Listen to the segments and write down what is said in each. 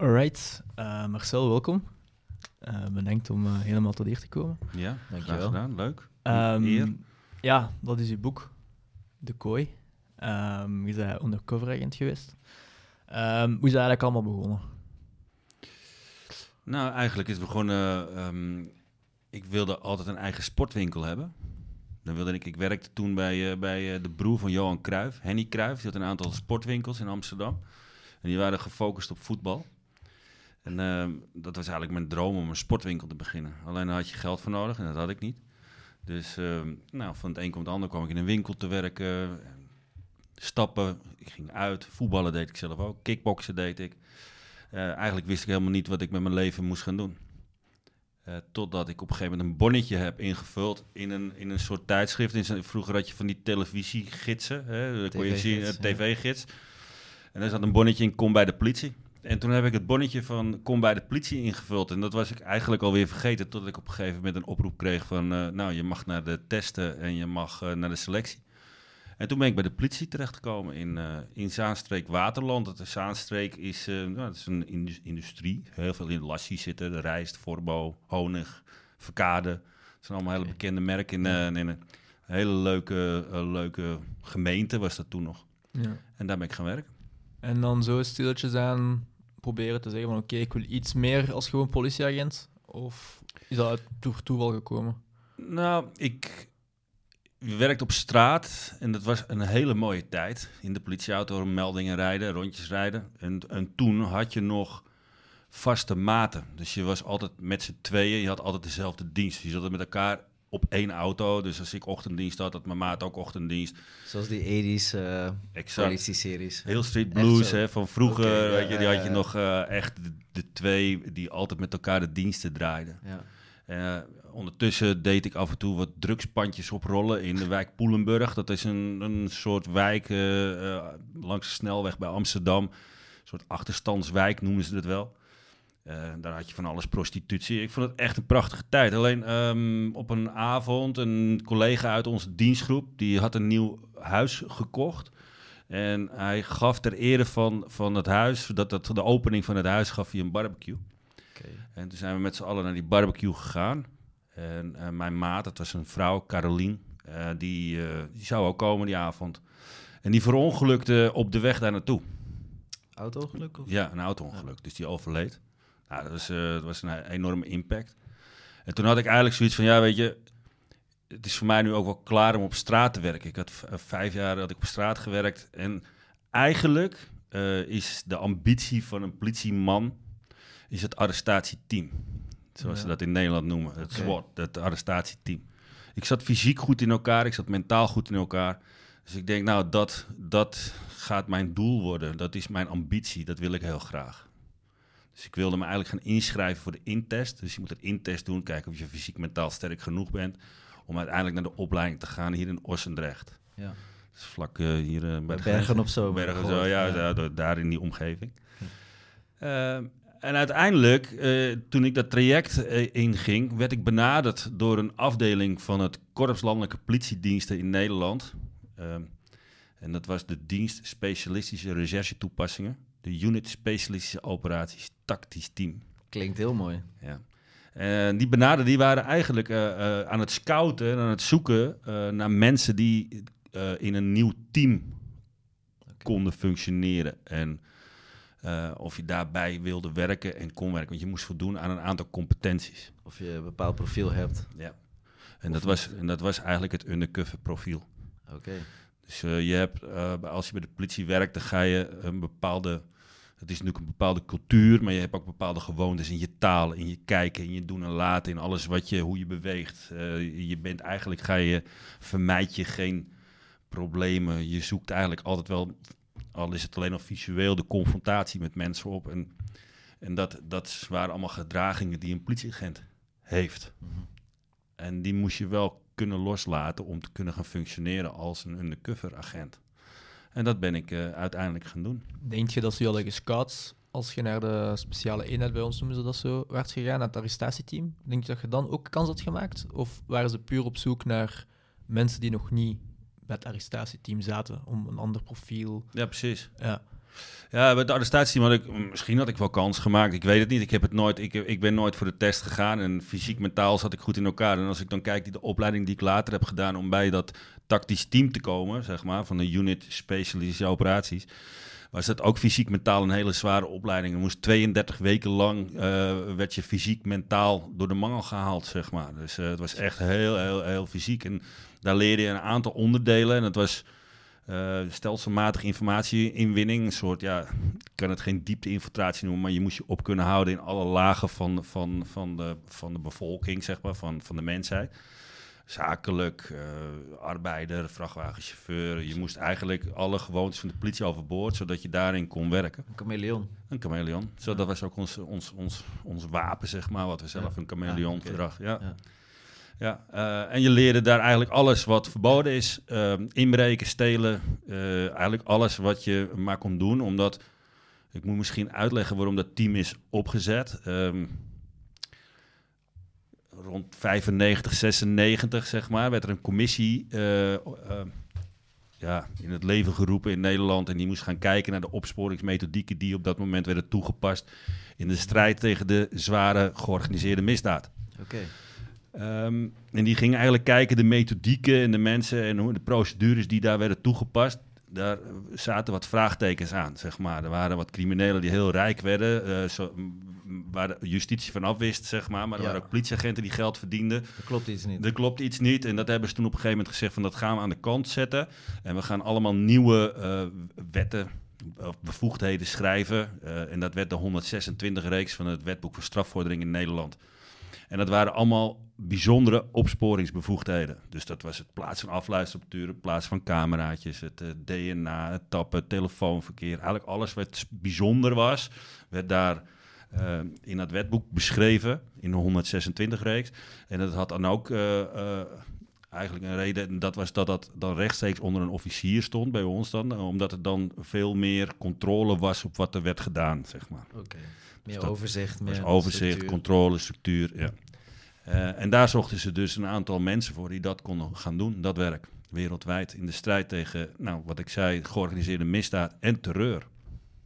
Alright, uh, Marcel, welkom. Uh, bedankt om uh, helemaal tot hier te komen. Ja, dankjewel. gedaan, leuk. Um, Eer. Ja, dat is uw boek, De Kooi. Um, je bent undercover agent geweest. Um, hoe is dat eigenlijk allemaal begonnen? Nou, eigenlijk is het begonnen... Ik wilde altijd een eigen sportwinkel hebben. Dan wilde ik, ik werkte toen bij, bij de broer van Johan Cruijff, Henny Cruijff. Die had een aantal sportwinkels in Amsterdam. En die waren gefocust op voetbal. En uh, dat was eigenlijk mijn droom om een sportwinkel te beginnen. Alleen daar had je geld voor nodig en dat had ik niet. Dus ehm, nou, van het een komt het ander kwam ik in een winkel te werken. Stappen, ik ging uit. Voetballen deed ik zelf ook. Kickboksen deed ik. Uh, eigenlijk wist ik helemaal niet wat ik met mijn leven moest gaan doen. Uh, totdat ik op een gegeven moment een bonnetje heb ingevuld in een, in een soort tijdschrift. In, vroeger had je van die televisiegidsen, hè, dat kon je zien, een tv-gids. En daar zat een bonnetje in, kom bij de politie. En toen heb ik het bonnetje van kom bij de politie ingevuld. En dat was ik eigenlijk alweer vergeten. Tot ik op een gegeven moment een oproep kreeg van... Uh, nou, je mag naar de testen en je mag uh, naar de selectie. En toen ben ik bij de politie terechtgekomen in, uh, in Zaanstreek Waterland. De Zaanstreek is, nou, dat is een industrie. Heel veel in lassie zitten. De rijst, Forbo, Honig, Verkade. Dat zijn allemaal hele bekende merken. In, in een hele leuke, leuke gemeente was dat toen nog. Ja. En daar ben ik gaan werken. En dan zo stilletjes aan proberen te zeggen van oké, ik wil iets meer als gewoon politieagent? Of is dat uit toeval gekomen? Nou, ik werkte op straat en dat was een hele mooie tijd. In de politieauto meldingen rijden, rondjes rijden. En, en toen had je nog vaste maten. Dus je was altijd met z'n tweeën, je had altijd dezelfde dienst. Je zat met elkaar op één auto. Dus als ik ochtenddienst had, had mijn maat ook ochtenddienst. Zoals die 80s uh, politie-series. Heel Street Blues hè, van vroeger. weet je, die had je nog uh, echt de, twee die altijd met elkaar de diensten draaiden. Ja. Uh, ondertussen deed ik af en toe wat drugspandjes oprollen in de wijk Poelenburg. Dat is een, een soort wijk langs de snelweg bij Amsterdam. Een soort achterstandswijk noemen ze het wel. Uh, daar had je van alles prostitutie. Ik vond het echt een prachtige tijd. Alleen um, op een avond, een collega uit onze dienstgroep, die had een nieuw huis gekocht. En hij gaf ter ere van, van het huis, dat, dat, de opening van het huis, gaf hij een barbecue. Okay. En toen zijn we met z'n allen naar die barbecue gegaan. En uh, mijn maat, dat was een vrouw, Carolien, uh, die, die zou ook komen die avond. En die verongelukte op de weg daar naartoe. Auto-ongeluk? Ja, een auto-ongeluk. Ja. Dus die overleed. Nou, dat was, uh, dat was een enorme impact. En toen had ik eigenlijk zoiets van, ja, weet je, het is voor mij nu ook wel klaar om op straat te werken. Ik had vijf jaar had ik op straat gewerkt en eigenlijk uh, is de ambitie van een politieman is het arrestatieteam. Zoals ja. ze dat in Nederland noemen. Het okay. SWAT, het arrestatieteam. Ik zat fysiek goed in elkaar, ik zat mentaal goed in elkaar. Dus ik denk, nou, dat, dat gaat mijn doel worden. Dat is mijn ambitie, dat wil ik heel graag. Dus ik wilde me eigenlijk gaan inschrijven voor de intest. Dus je moet het intest doen, kijken of je fysiek mentaal sterk genoeg bent om uiteindelijk naar de opleiding te gaan hier in Ossendrecht. Ja. Dus vlak uh, hier uh, bij Bergen op zo. Bergen zo, ja, ja. Daar, daar, in die omgeving. Uh, en uiteindelijk, toen ik dat traject inging, werd ik benaderd door een afdeling van het Korps Landelijke Politiediensten in Nederland. Ehm, en dat was de dienst Specialistische Recherche Toepassingen de Unit Specialistische Operaties Tactisch Team. Klinkt heel mooi. Ja. En die benaden die waren eigenlijk uh, uh, aan het scouten en aan het zoeken uh, naar mensen die in een nieuw team okay. konden functioneren. En of je daarbij wilde werken en kon werken. Want je moest voldoen aan een aantal competenties. Of je een bepaald profiel hebt. Ja. En, dat was, en dat was eigenlijk het undercover profiel. Oké. Dus je hebt, als je bij de politie werkt, dan ga je een bepaalde het is natuurlijk een bepaalde cultuur, maar je hebt ook bepaalde gewoontes in je taal, in je kijken, in je doen en laten, in alles wat je, hoe je beweegt. Uh, je bent eigenlijk, ga je, vermijd je geen problemen. Je zoekt eigenlijk altijd wel, al is het alleen al visueel, de confrontatie met mensen op. En, en dat, dat waren allemaal gedragingen die een politieagent heeft. Mhm. En die moest je wel kunnen loslaten om te kunnen gaan functioneren als een undercover agent. En dat ben ik uh, uiteindelijk gaan doen. Denk je dat ze hadden gescout als je naar de speciale eenheid bij ons noemen ze dat zo, werd gegaan, naar het arrestatieteam? Denk je dat je dan ook kans had gemaakt? Of waren ze puur op zoek naar mensen die nog niet bij het arrestatieteam zaten, om een ander profiel... Ja, precies. Ja. Ja, bij het arrestatieteam had ik... Misschien had ik wel kans gemaakt. Ik weet het niet. Ik, heb het nooit, ik, ik ben nooit voor de test gegaan. En fysiek, mentaal zat ik goed in elkaar. En als ik dan kijk, die de opleiding die ik later heb gedaan... om bij dat tactisch team te komen, zeg maar... van de unit specialistische operaties... was dat ook fysiek, mentaal een hele zware opleiding. Je moest 32 weken lang... eh, werd je fysiek, mentaal door de mangel gehaald, zeg maar. Dus eh, het was echt heel, heel, heel fysiek. En daar leerde je een aantal onderdelen. En het was... eh, stelselmatige informatieinwinning. Een soort, ja, ik kan het geen diepte-infiltratie noemen, maar je moest je op kunnen houden in alle lagen van, van, van, de, van de bevolking, zeg maar, van, van de mensheid. Zakelijk, eh, arbeider, vrachtwagenchauffeur. Je moest eigenlijk alle gewoontes van de politie overboord, zodat je daarin kon werken. Een chameleon. Een chameleon. Zo, dat was ook ons, ons, ons, ons wapen, zeg maar, wat we zelf een chameleon Ah. Ja. Ja. Ja, eh, en je leerde daar eigenlijk alles wat verboden is. ehm, inbreken, stelen. eh, eigenlijk alles wat je maar kon doen. Omdat, ik moet misschien uitleggen waarom dat team is opgezet. Ehm, rond 95, 96 zeg maar, werd er een commissie eh, ja, in het leven geroepen in Nederland. En die moest gaan kijken naar de opsporingsmethodieken die op dat moment werden toegepast in de strijd tegen de zware georganiseerde misdaad. Oké. Ehm, en die gingen eigenlijk kijken de methodieken en de mensen en hoe de procedures die daar werden toegepast. Daar zaten wat vraagtekens aan, zeg maar. Er waren wat criminelen die heel rijk werden, eh, zo, waar de justitie van afwist, zeg maar. Maar er Ja. waren ook politieagenten die geld verdienden. Dat klopt iets niet. Er klopt iets niet. En dat hebben ze toen op een gegeven moment gezegd van dat gaan we aan de kant zetten. En we gaan allemaal nieuwe eh, wetten of bevoegdheden schrijven. Eh, en dat werd de 126 reeks van het wetboek voor strafvordering in Nederland. En dat waren allemaal bijzondere opsporingsbevoegdheden. Dus dat was het plaatsen van afluisterapparatuur, het plaatsen van cameraatjes, het eh, DNA, het tappen, telefoonverkeer. Eigenlijk alles wat bijzonder was, werd daar eh, in dat wetboek beschreven, in de 126 reeks. En dat had dan ook eh, eigenlijk een reden, en dat was dat dat dan rechtstreeks onder een officier stond bij ons dan, eh, omdat het dan veel meer controle was op wat er werd gedaan, zeg maar. Oké. Meer Dus dat overzicht, meer overzicht, structuur. controle, structuur. Ja. Eh, en daar zochten ze dus een aantal mensen voor die dat konden gaan doen, dat werk. Wereldwijd in de strijd tegen, nou, wat ik zei, georganiseerde misdaad en terreur.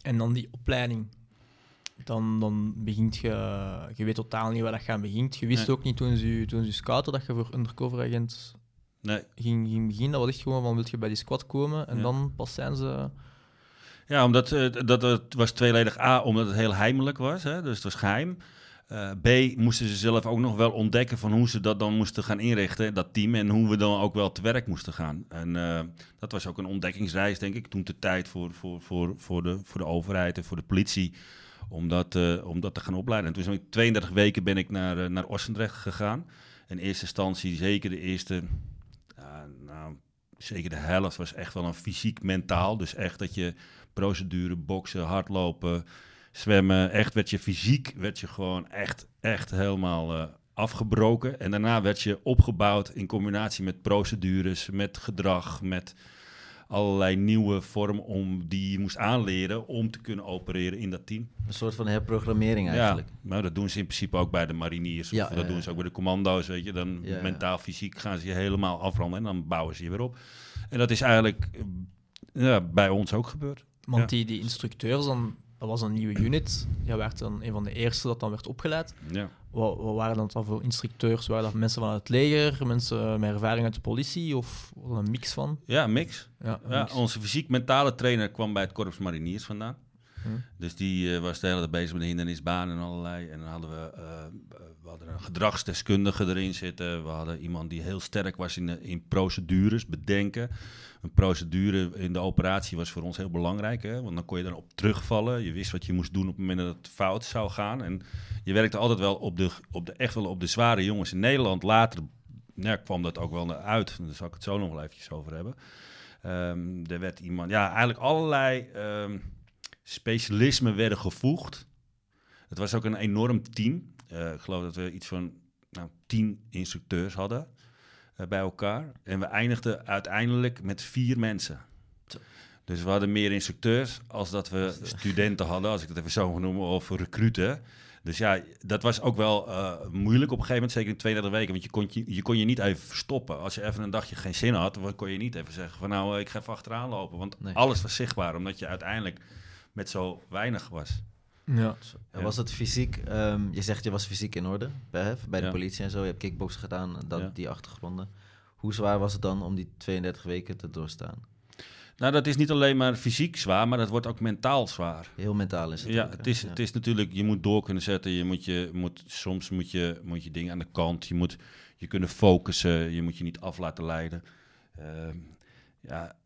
En dan die opleiding. Dan, dan begint je... Je weet totaal niet waar dat gaan begint. Je wist Nee. ook niet toen ze, toen ze scouten dat je voor undercover agent Nee, ging, ging beginnen. Dat was echt gewoon van, wil je bij die squad komen? En Ja. dan pas zijn ze... Ja, omdat eh, dat, het was tweeledig A, omdat het heel heimelijk was, hè, dus het was geheim. Eh, B, moesten ze zelf ook nog wel ontdekken van hoe ze dat dan moesten gaan inrichten, dat team, en hoe we dan ook wel te werk moesten gaan. En eh, dat was ook een ontdekkingsreis, denk ik, toen de tijd voor, voor, voor, voor, de, voor de overheid en voor de politie, om dat, eh, om dat te gaan opleiden. En toen ben ik 32 weken ben ik naar, eh, naar Ossendrecht gegaan. In eerste instantie, zeker de eerste, nou, zeker de helft was echt wel een fysiek-mentaal. Dus echt dat je procedure, boksen, hardlopen, zwemmen. Echt werd je fysiek, werd je gewoon echt, echt helemaal eh, afgebroken. En daarna werd je opgebouwd in combinatie met procedures, met gedrag, met allerlei nieuwe vormen om die je moest aanleren om te kunnen opereren in dat team. Een soort van herprogrammering eigenlijk. Ja, maar dat doen ze in principe ook bij de mariniers. Ja, of dat ja, doen ja. ze ook bij de commando's, weet je. Dan Ja, ja. mentaal, fysiek gaan ze je helemaal afranden en dan bouwen ze je weer op. En dat is eigenlijk eh, ja, bij ons ook gebeurd. Want Ja. die, die instructeurs, dan, dat was een nieuwe unit. Jij werd dan een van de eerste dat dan werd opgeleid. Ja. Wat, wat waren dat dan voor instructeurs? Waren dat mensen van het leger, mensen met ervaring uit de politie of een mix van? Ja, mix. Ja, een Ja, mix. onze fysiek-mentale trainer kwam bij het Korps Mariniers vandaan. Hm. Dus die eh, was de hele tijd bezig met de hindernisbanen en allerlei. En dan hadden we, eh, we hadden een gedragsdeskundige erin zitten. We hadden iemand die heel sterk was in, de- in procedures, bedenken. Een procedure in de operatie was voor ons heel belangrijk. Hè? Want dan kon je dan op terugvallen. Je wist wat je moest doen op het moment dat het fout zou gaan. En je werkte altijd wel op de, op de, echt wel op de zware jongens in Nederland. Later ja, kwam dat ook wel naar uit. Daar zal ik het zo nog wel eventjes over hebben. Ehm, er werd iemand, ja, eigenlijk allerlei ehm, specialismen werden gevoegd. Het was ook een enorm team. Eh, ik geloof dat we iets van nou, tien instructeurs hadden eh, bij elkaar. En we eindigden uiteindelijk met vier mensen. Zo. Dus we hadden meer instructeurs als dat we studenten hadden, als ik het even zo noemen, of recruten. Dus ja, dat was ook wel eh, moeilijk op een gegeven moment, zeker in 32 weken. Want je kon je, je kon je niet even verstoppen. Als je even een dagje geen zin had, kon je niet even zeggen van nou, ik ga even achteraan lopen. Want Nee. alles was zichtbaar, omdat je uiteindelijk met zo weinig was. Ja. Was het fysiek, ehm, je zegt je was fysiek in orde bij, bij de Ja. politie en zo, je hebt kickbox gedaan, dat, Ja. die achtergronden. Hoe zwaar was het dan om die 32 weken te doorstaan? Nou, dat is niet alleen maar fysiek zwaar, maar dat wordt ook mentaal zwaar. Heel mentaal is het Ja, ook, het is, Ja. het is natuurlijk, je moet door kunnen zetten. Je moet je, moet, soms moet je, moet je dingen aan de kant. Je moet je kunnen focussen. Je moet je niet af laten leiden. Ehm, ja,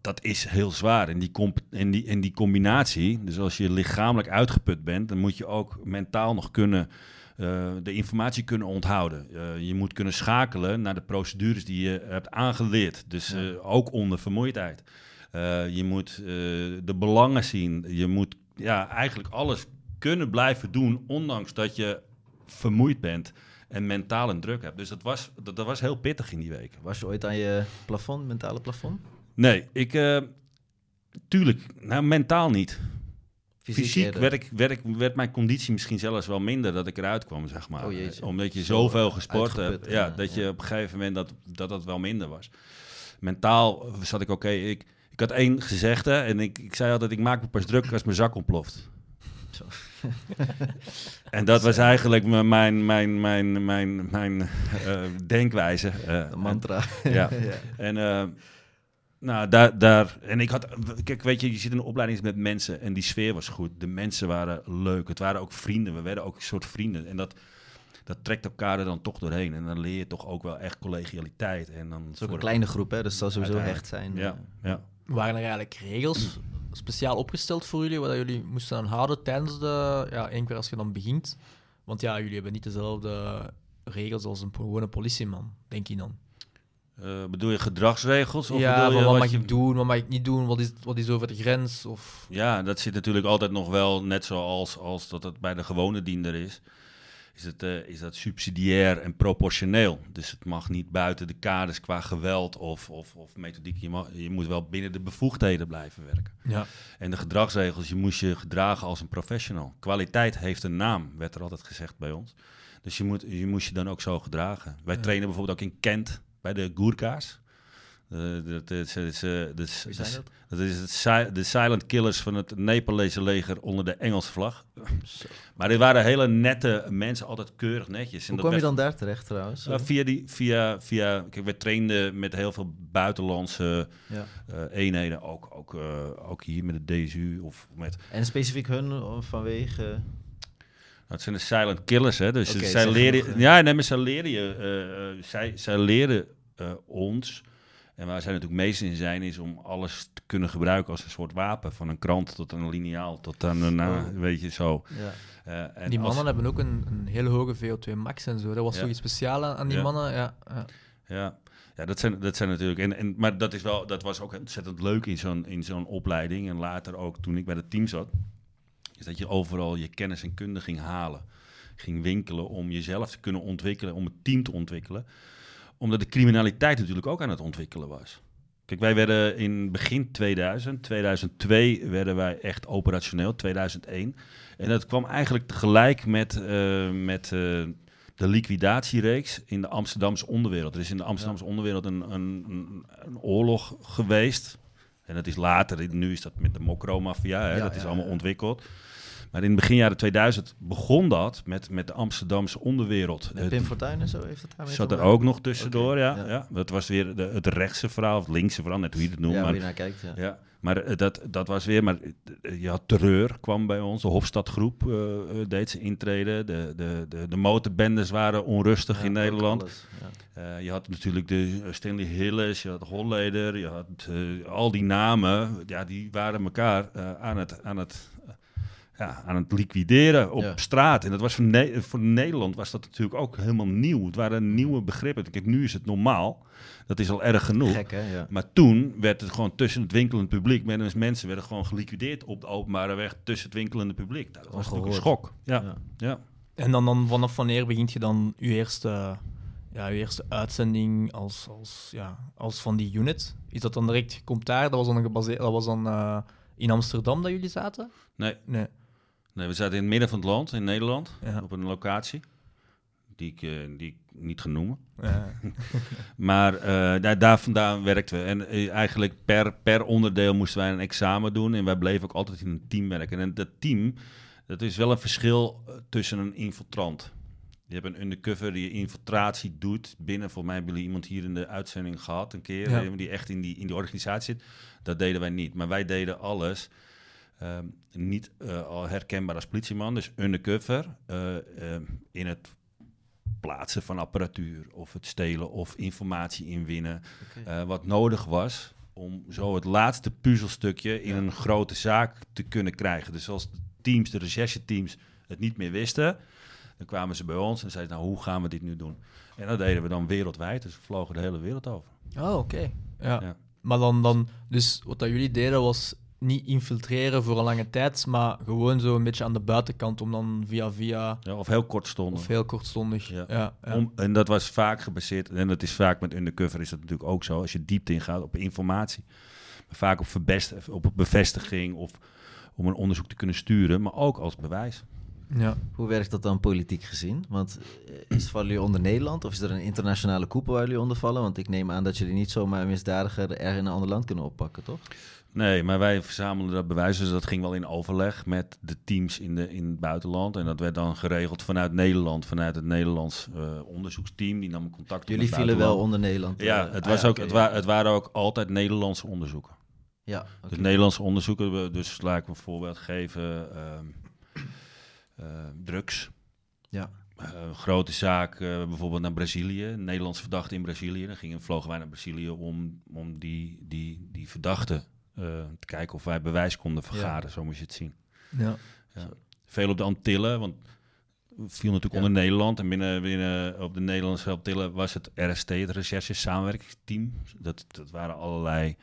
dat is heel zwaar. En die, en, die, en die combinatie, dus als je lichamelijk uitgeput bent, dan moet je ook mentaal nog kunnen eh, de informatie kunnen onthouden. Eh, je moet kunnen schakelen naar de procedures die je hebt aangeleerd. Dus Ja. eh, ook onder vermoeidheid. Je moet de belangen zien. Je moet ja, eigenlijk alles kunnen blijven doen, ondanks dat je vermoeid bent en mentaal een druk hebt. Dus dat was, dat, dat was heel pittig in die weken. Was je ooit aan je plafond, mentale plafond? Nee, ik... eh, tuurlijk, nou mentaal niet. Fysiek, werd, ik, werd, ik, werd mijn conditie misschien zelfs wel minder dat ik eruit kwam, zeg maar. Oh. Omdat je Zo zoveel gesport hebt. Ja, ja, dat je ja. op een gegeven moment dat dat, dat wel minder was. Mentaal zat ik oké. ik, ik had één gezegde en ik, ik zei altijd, ik maak me pas druk als mijn zak ontploft. Zo. en dat was eigenlijk mijn, mijn, mijn, mijn, mijn, mijn eh, denkwijze. eh, mantra. ja. En eh, nou, daar, daar. En ik had. Kijk, weet je, je zit in een opleiding met mensen en die sfeer was goed. De mensen waren leuk. Het waren ook vrienden. We werden ook een soort vrienden. En dat, dat trekt elkaar er dan toch doorheen. En dan leer je toch ook wel echt collegialiteit. En dan Het is ook voor- een kleine groep, hè? dus het zal sowieso hecht Uiteindelijk. zijn. Ja, ja. Waren er eigenlijk regels speciaal opgesteld voor jullie, waar dat jullie moesten aan houden tijdens de... Ja, één keer als je dan begint. Want ja, jullie hebben niet dezelfde regels als een gewone politieman, denk je dan. Eh, bedoel je gedragsregels? Of ja, bedoel je wat mag je- ik doen, wat mag ik niet doen, wat is, wat is over de grens? Of... Ja, dat zit natuurlijk altijd nog wel, net zoals als dat het bij de gewone diender is, is, het, eh, is dat subsidiair en proportioneel. Dus het mag niet buiten de kaders qua geweld of, of, of methodiek. Je, mag, je moet wel binnen de bevoegdheden blijven werken. Ja. En de gedragsregels, je moest je gedragen als een professional. Kwaliteit heeft een naam, werd er altijd gezegd bij ons. Dus je, moet, je moest je dan ook zo gedragen. Wij Ja. trainen bijvoorbeeld ook in Kent bij de Goerka's. Eh, dat is, de silent killers van het Nepalese leger onder de Engelse vlag. Maar dit waren hele nette mensen, altijd keurig netjes. En Hoe kom je dan daar terecht trouwens? Eh, via die, via, via, kijk, we trainden met heel veel buitenlandse ja. eh, eenheden, ook, ook, ook hier met de DSU of met, En specifiek hun vanwege... dat zijn de silent killers, hè. Dus zij leren, ja, nee, maar zij leren je, eh, eh, zij, zij leren eh, ons. En waar zij natuurlijk meest in zijn, is om alles te kunnen gebruiken als een soort wapen. Van een krant tot een liniaal, tot aan een, weet je, zo. Ja. Eh, en Die als- mannen hebben ook een, een hele hoge VO2 max en zo. Dat was Ja. toch iets speciaals aan die Ja. mannen? Ja, ja. Ja, ja dat, zijn, dat zijn natuurlijk. En, en, maar dat, is wel, dat was ook ontzettend leuk in zo'n, in zo'n opleiding. En later ook toen ik bij het team zat. Is dat je overal je kennis en kunde ging halen. Ging winkelen om jezelf te kunnen ontwikkelen, om het team te ontwikkelen. Omdat de criminaliteit natuurlijk ook aan het ontwikkelen was. Kijk, wij werden in begin 2000, 2002 werden wij echt operationeel, 2001. En dat kwam eigenlijk tegelijk met, eh, met eh, de liquidatiereeks in de Amsterdamse onderwereld. Er is in de Amsterdamse onderwereld een, een, een, een oorlog geweest. En dat is later, nu is dat met de Mokro-maffia, hè, Ja, dat is allemaal ontwikkeld. Maar in begin jaren 2000 begon dat met, met de Amsterdamse onderwereld. Met Het- Pim Fortuyn en zo heeft het daarmee zat er ook nog tussendoor, ja, ja. ja. Dat was weer de, het rechtse verhaal, of het linkse verhaal, net hoe je het noemt. Ja, maar je naar kijkt, ja. ja, maar eh, dat, dat was weer. Maar eh, je had terreur, kwam bij ons. De Hofstadgroep eh, deed ze intreden. De, de, de, de motorbendes waren onrustig Ja, in Nederland. alles, ja. Je had natuurlijk de Stanley Hilles, je had Holleder, je had al die namen. Ja, die waren elkaar aan het. Aan het ja, aan het liquideren op Ja. straat. En dat was voor, Ne- voor Nederland was dat natuurlijk ook helemaal nieuw. Het waren nieuwe begrippen. Kijk, nu is het normaal. Dat is al erg genoeg. Gek, hè? Ja. Maar toen werd het gewoon tussen het winkelend publiek. men- Mensen werden gewoon geliquideerd op de openbare weg tussen het winkelende publiek. Nou, dat was natuurlijk een Ongehoord. schok. Ja, Ja. ja. En dan, dan vanaf wanneer begint je dan je eerste, ja, je eerste uitzending als, als, ja, als van die unit? Is dat dan direct, komt daar, dat was dan, gebaseerd, dat was dan eh, in Amsterdam dat jullie zaten? Nee, Nee. Nee, we zaten in het midden van het land, in Nederland, Ja. op een locatie. die ik, eh, die ik niet ga noemen. Ja. Maar eh, daar, daar vandaan werkten we. En eh, eigenlijk per, per onderdeel moesten wij een examen doen. En wij bleven ook altijd in een team werken. En dat team, dat is wel een verschil tussen een infiltrant. Je hebt een undercover die infiltratie doet binnen. Volgens mij hebben jullie iemand hier in de uitzending gehad een keer. Ja. Die echt in die, in die organisatie zit. Dat deden wij niet. Maar wij deden alles. Ehm, niet eh, al herkenbaar als politieman. Dus undercover. eh, ehm, in het plaatsen van apparatuur. Of het stelen of informatie inwinnen. Eh, wat nodig was om zo het laatste puzzelstukje in Ja. een grote zaak te kunnen krijgen. Dus als de teams, de recherche-teams, het niet meer wisten, dan kwamen ze bij ons en zeiden, nou, hoe gaan we dit nu doen? En dat deden we dan wereldwijd, dus we vlogen de hele wereld over. Oh, oké. Ja. Ja. Maar dan, dan, dus wat dat jullie deden was niet infiltreren voor een lange tijd, maar gewoon zo een beetje aan de buitenkant om dan via via Ja, of heel kort stonden. of heel kortstondig. Ja. Ja. Ja, Om, en dat was vaak gebaseerd, en dat is vaak met undercover is dat natuurlijk ook zo, als je diepte ingaat op informatie. Maar vaak op, verbest, op bevestiging of om een onderzoek te kunnen sturen, maar ook als bewijs. ja. Hoe werkt dat dan politiek gezien? Want eh, is, vallen jullie onder Nederland of is er een internationale koepel waar jullie onder vallen? Want ik neem aan dat jullie niet zomaar een misdadiger er in een ander land kunnen oppakken, toch? Nee, maar wij verzamelden dat bewijs. Dus dat ging wel in overleg met de teams in, de, in het buitenland. En dat werd dan geregeld vanuit Nederland, vanuit het Nederlands eh, onderzoeksteam. Die nam contact op Jullie vielen wel onder Nederland. Ja, eh, het, ah was ja, ook, het, ja. wa- het waren ook altijd Nederlandse onderzoeken. Ja. Dus Nederlandse onderzoeken, dus laat ik een voorbeeld geven. ehm, eh, drugs. Ja. Een grote zaak, bijvoorbeeld naar Brazilië. Een Nederlandse verdachte in Brazilië. Dan gingen, vlogen wij naar Brazilië om, om die, die, die verdachte te kijken of wij bewijs konden vergaren. Zo moest je het zien. Ja. Veel op de Antillen, want viel natuurlijk Ja. onder Nederland. En binnen, binnen op de Nederlandse Antillen was het RST, het Recherche Samenwerkingsteam. Dat, dat waren allerlei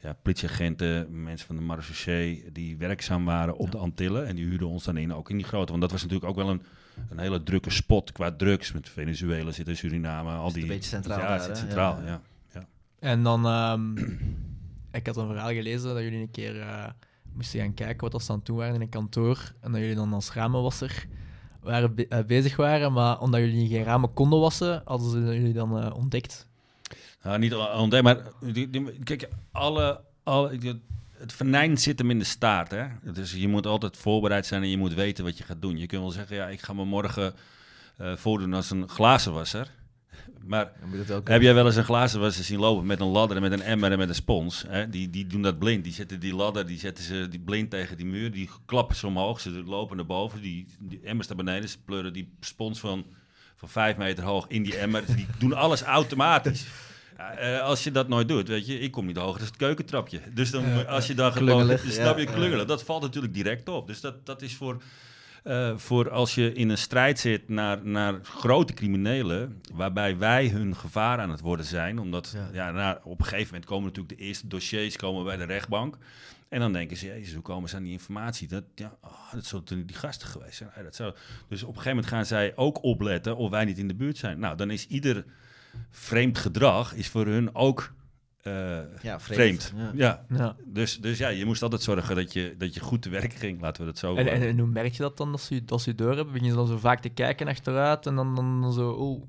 ja, politieagenten, mensen van de marechaussee die werkzaam waren op Ja. de Antillen. En die huurden ons dan in, ook in die grote. Want dat was natuurlijk ook wel een, een hele drukke spot qua drugs. Met Venezuela zitten, Suriname, al die... een beetje centraal ja, daar, centraal, Ja. ja. En dan, ehm, ik had een verhaal gelezen dat jullie een keer eh, moesten gaan kijken wat dat ze aan doen waren in een kantoor. En dat jullie dan als ramenwasser waren eh, bezig waren, maar omdat jullie geen ramen konden wassen, hadden ze jullie dan eh, ontdekt. Nou, niet ontdekt, maar kijk, alle, alle, het venijn zit hem in de staart. Hè? Dus je moet altijd voorbereid zijn en je moet weten wat je gaat doen. Je kunt wel zeggen, ja, ik ga me morgen voordoen als een glazenwasser. Maar heb jij wel eens een glazenwasser zien lopen met een ladder en met een emmer en met een spons? Hè? Die, die doen dat blind. Die zetten die ladder, die zetten ze die blind tegen die muur. Die klappen ze omhoog, ze lopen naar boven. Die, die emmers naar beneden, ze pleuren die spons van, van vijf meter hoog in die emmer. Die doen alles automatisch. Eh, als je dat nooit doet, weet je, ik kom niet hoger dan het keukentrapje. Dus dan, als je dan gewoon, dus snap je, klungelen, dat valt natuurlijk direct op. Dus dat, dat is voor, eh, voor als je in een strijd zit naar, naar grote criminelen, waarbij wij hun gevaar aan het worden zijn. Omdat Ja. ja. nou, op een gegeven moment komen natuurlijk de eerste dossiers komen bij de rechtbank. En dan denken ze, jezus, hoe komen ze aan die informatie? Dat, ja, oh, dat zullen die gasten geweest zijn. Ja, dat zou... Dus op een gegeven moment gaan zij ook opletten of wij niet in de buurt zijn. Nou, dan is ieder vreemd gedrag is voor hun ook eh, Ja, vreemd. vreemd. Ja. Ja. Ja. Dus, dus ja, je moest altijd zorgen dat je, dat je goed te werk ging, laten we dat zo En, eh, en, en hoe merk je dat dan, als ze, als ze door hebben? Begin je dan zo vaak te kijken achteruit en dan, dan, dan zo, oh,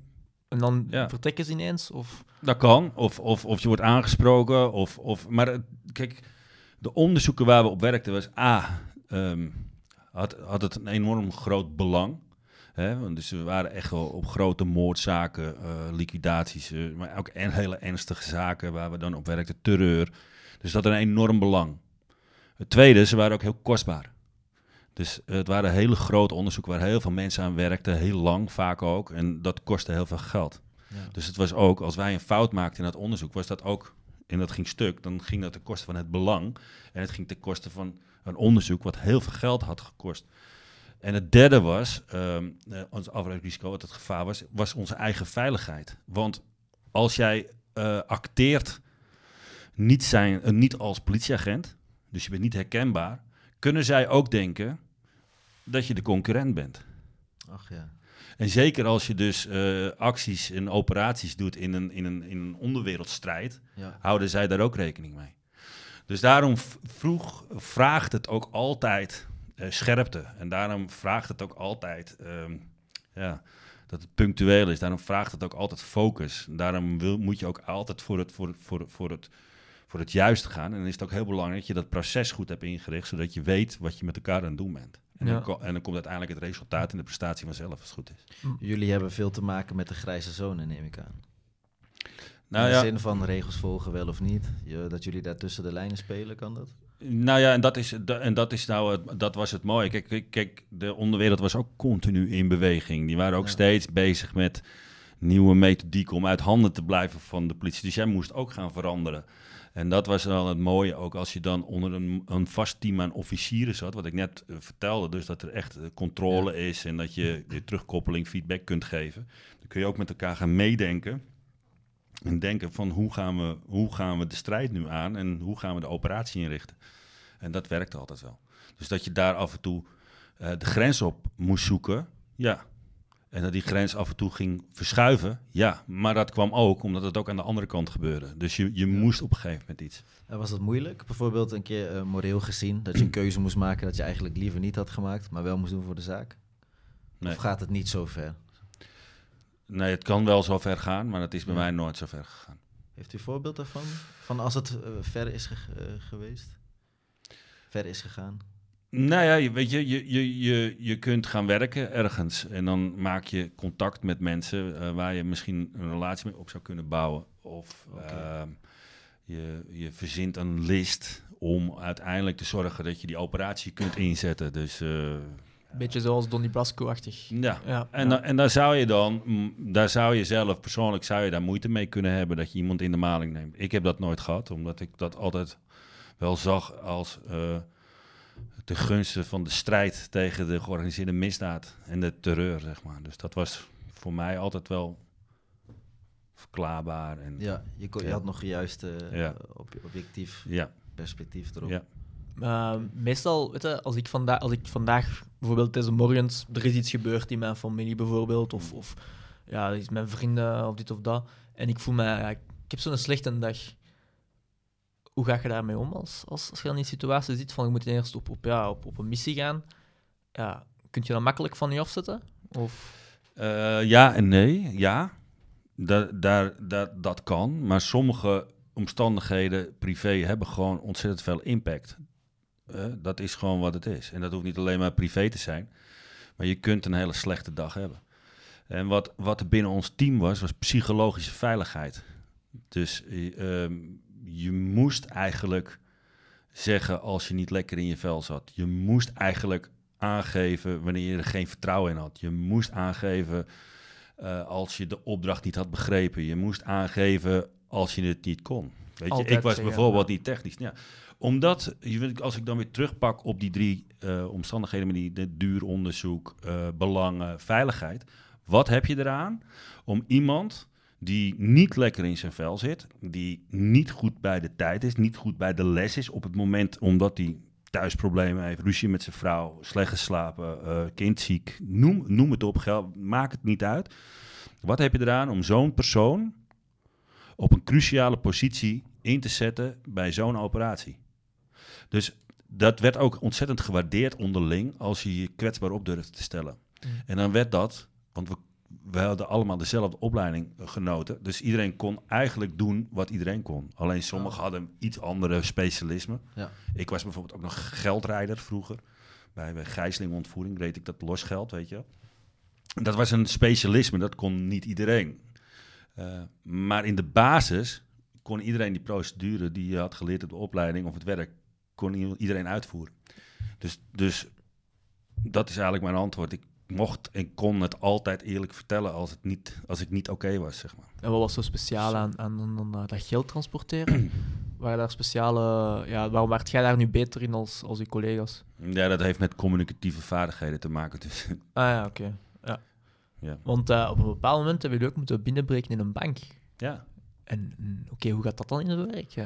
en dan Ja. vertrekken ze ineens? Of... Dat kan. Of, of, of je wordt aangesproken. Of, of, maar het- kijk, de onderzoeken waar we op werkten was A, ehm, had, had het een enorm groot belang. Hè? Dus we waren echt wel op grote moordzaken, eh, liquidaties, eh, maar ook en hele ernstige zaken waar we dan op werkten, terreur. Dus dat had een enorm belang. Het tweede, ze waren ook heel kostbaar. Dus het waren hele grote onderzoeken waar heel veel mensen aan werkten, heel lang vaak ook. En dat kostte heel veel geld. Ja. Dus het was ook, als wij een fout maakten in dat onderzoek, was dat ook, en dat ging stuk, dan ging dat ten koste van het belang. En het ging ten koste van een onderzoek wat heel veel geld had gekost. En het derde was, eh, ons afreikrisico, wat het gevaar was, was onze eigen veiligheid. Want als jij eh, acteert niet, zijn, eh, niet als politieagent, dus je bent niet herkenbaar, kunnen zij ook denken dat je de concurrent bent. Ach ja. En zeker als je dus acties en operaties doet in een, in, een, in een onderwereldstrijd, ja. houden zij daar ook rekening mee. Dus daarom vroeg, vraagt het ook altijd scherpte. En daarom vraagt het ook altijd, ehm, ja, dat het punctueel is. Daarom vraagt het ook altijd focus. Daarom wil, moet je ook altijd voor het, voor, het, voor, het, voor, het, voor het juiste gaan. En dan is het ook heel belangrijk dat je dat proces goed hebt ingericht, zodat je weet wat je met elkaar aan het doen bent. En, Ja. dan, ko- en dan komt uiteindelijk het resultaat in de prestatie vanzelf, als het goed is. Jullie hebben veel te maken met de grijze zone, neem ik aan. Nou In de ja, zin van regels volgen wel of niet. Je- dat jullie daar tussen de lijnen spelen, kan dat? Nou ja, en dat is, en dat is nou dat was het mooie. Kijk, kijk, de onderwereld was ook continu in beweging. Die waren ook Ja. steeds bezig met nieuwe methodieken om uit handen te blijven van de politie. Dus jij moest ook gaan veranderen. En dat was wel het mooie, ook als je dan onder een, een vast team aan officieren zat, wat ik net eh, vertelde, dus dat er echt eh, controle is en dat je de terugkoppeling, feedback kunt geven. Dan kun je ook met elkaar gaan meedenken en denken van hoe gaan we, hoe gaan we de strijd nu aan en hoe gaan we de operatie inrichten. En dat werkte altijd wel. Dus dat je daar af en toe eh, de grens op moest zoeken, ja. En dat die grens af en toe ging verschuiven, ja. Maar dat kwam ook omdat het ook aan de andere kant gebeurde. Dus je, je moest op een gegeven moment iets. En was dat moeilijk? Bijvoorbeeld een keer eh, moreel gezien, dat je een keuze moest maken dat je eigenlijk liever niet had gemaakt, maar wel moest doen voor de zaak? Nee. Of gaat het niet zo ver? Nee, het kan wel zo ver gaan, maar het is bij Ja. mij nooit zo ver gegaan. Heeft u een voorbeeld daarvan? Van als het eh, ver is ge- eh, geweest? Ver is gegaan? Nou ja, je- weet je, je, je, je, je kunt gaan werken ergens en dan maak je contact met mensen eh, waar je misschien een relatie mee op zou kunnen bouwen. Of ehm, je, je verzint een list om uiteindelijk te zorgen dat je die operatie kunt inzetten. Dus Beetje zoals Donnie Brasco-achtig. ja. Ja, En, ja. dan, en daar zou je dan, daar zou je zelf persoonlijk zou je daar moeite mee kunnen hebben dat je iemand in de maling neemt. Ik heb dat nooit gehad, omdat ik dat altijd wel zag als eh de gunsten van de strijd tegen de georganiseerde misdaad en de terreur, zeg maar. Dus dat was voor mij altijd wel verklaarbaar. En, Ja, je, kon, je Ja. had nog juist eh, Ja. ob- objectief ja, perspectief erop. ja. Uh, meestal, weet je, als ik, vanda als ik vandaag, bijvoorbeeld deze morgens, er is iets gebeurd in mijn familie bijvoorbeeld, of, of ja, is mijn vrienden of dit of dat, en ik voel me, ja, ik heb zo'n slechte dag. Hoe ga je daarmee om als, als, als je in die situatie zit van je moet eerst op, op, ja, op, op een missie gaan? Ja, kun je dat makkelijk van je afzetten? Of, Eh, ja en nee, ja. Da daar, daar, dat kan. Maar sommige omstandigheden privé hebben gewoon ontzettend veel impact. Dat is gewoon wat het is. En dat hoeft niet alleen maar privé te zijn. Maar je kunt een hele slechte dag hebben. En wat, wat er binnen ons team was, was psychologische veiligheid. Dus eh, ehm, je moest eigenlijk zeggen als je niet lekker in je vel zat. Je moest eigenlijk aangeven wanneer je er geen vertrouwen in had. Je moest aangeven eh, als je de opdracht niet had begrepen. Je moest aangeven als je het niet kon. Weet je, ik was zeggen, bijvoorbeeld ja. niet technisch. Ja, omdat, als ik dan weer terugpak op die drie eh, omstandigheden, met die de duur onderzoek, eh, belangen, veiligheid. Wat heb je eraan om iemand die niet lekker in zijn vel zit, die niet goed bij de tijd is, niet goed bij de les is op het moment omdat hij thuisproblemen heeft, ruzie met zijn vrouw, slecht geslapen, eh kindziek, noem, noem het op, geld, maakt het niet uit. Wat heb je eraan om zo'n persoon op een cruciale positie in te zetten bij zo'n operatie? Dus dat werd ook ontzettend gewaardeerd onderling als je je kwetsbaar op durfde te stellen. Mm. En dan werd dat, want we, we hadden allemaal dezelfde opleiding genoten. Dus iedereen kon eigenlijk doen wat iedereen kon. Alleen sommigen Oh. hadden iets andere specialismen. Ja. Ik was bijvoorbeeld ook nog geldrijder vroeger. Bij, bij gijzelingontvoering reed ik dat losgeld, weet je. Dat was een specialisme, dat kon niet iedereen. Eh, maar in de basis kon iedereen die procedure die je had geleerd op de opleiding of het werk, kon iedereen uitvoeren. Dus, dus dat is eigenlijk mijn antwoord. Ik mocht en kon het altijd eerlijk vertellen als, het niet, als ik niet oké was, zeg maar. en wat was zo speciaal aan, aan, aan, aan, eh, dat geld transporteren? Waren daar speciale, ja, waarom werd jij daar nu beter in als, als je collega's? Ja, dat heeft met communicatieve vaardigheden te maken. Dus, Ah ja, oké. Ja. ja. Want eh, op een bepaald moment hebben jullie ook moeten binnenbreken in een bank. Ja. En oké, hoe gaat dat dan in zijn werk? Eh,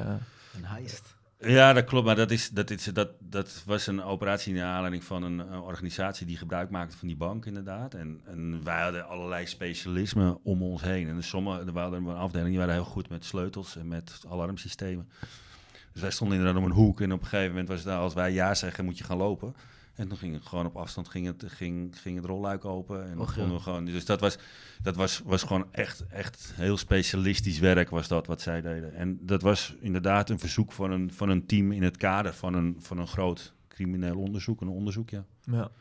Een heist. Ja, dat klopt. Maar dat, is, dat, is, dat, dat was een operatie in de aanleiding van een, een organisatie die gebruik maakte van die bank, inderdaad. En, en wij hadden allerlei specialismen om ons heen. En sommige, er waren een afdeling die waren heel goed met sleutels en met alarmsystemen. Dus wij stonden inderdaad om een hoek. En op een gegeven moment was het, nou, als wij ja zeggen, moet je gaan lopen. En toen ging het gewoon op afstand ging het, ging, ging het rolluik open. En Och, konden ja. we gewoon, dus dat was, dat was, was gewoon echt, echt heel specialistisch werk was dat wat zij deden. En dat was inderdaad een verzoek van een, van een team in het kader van een, van een groot crimineel onderzoek. Een onderzoek, ja. Ja.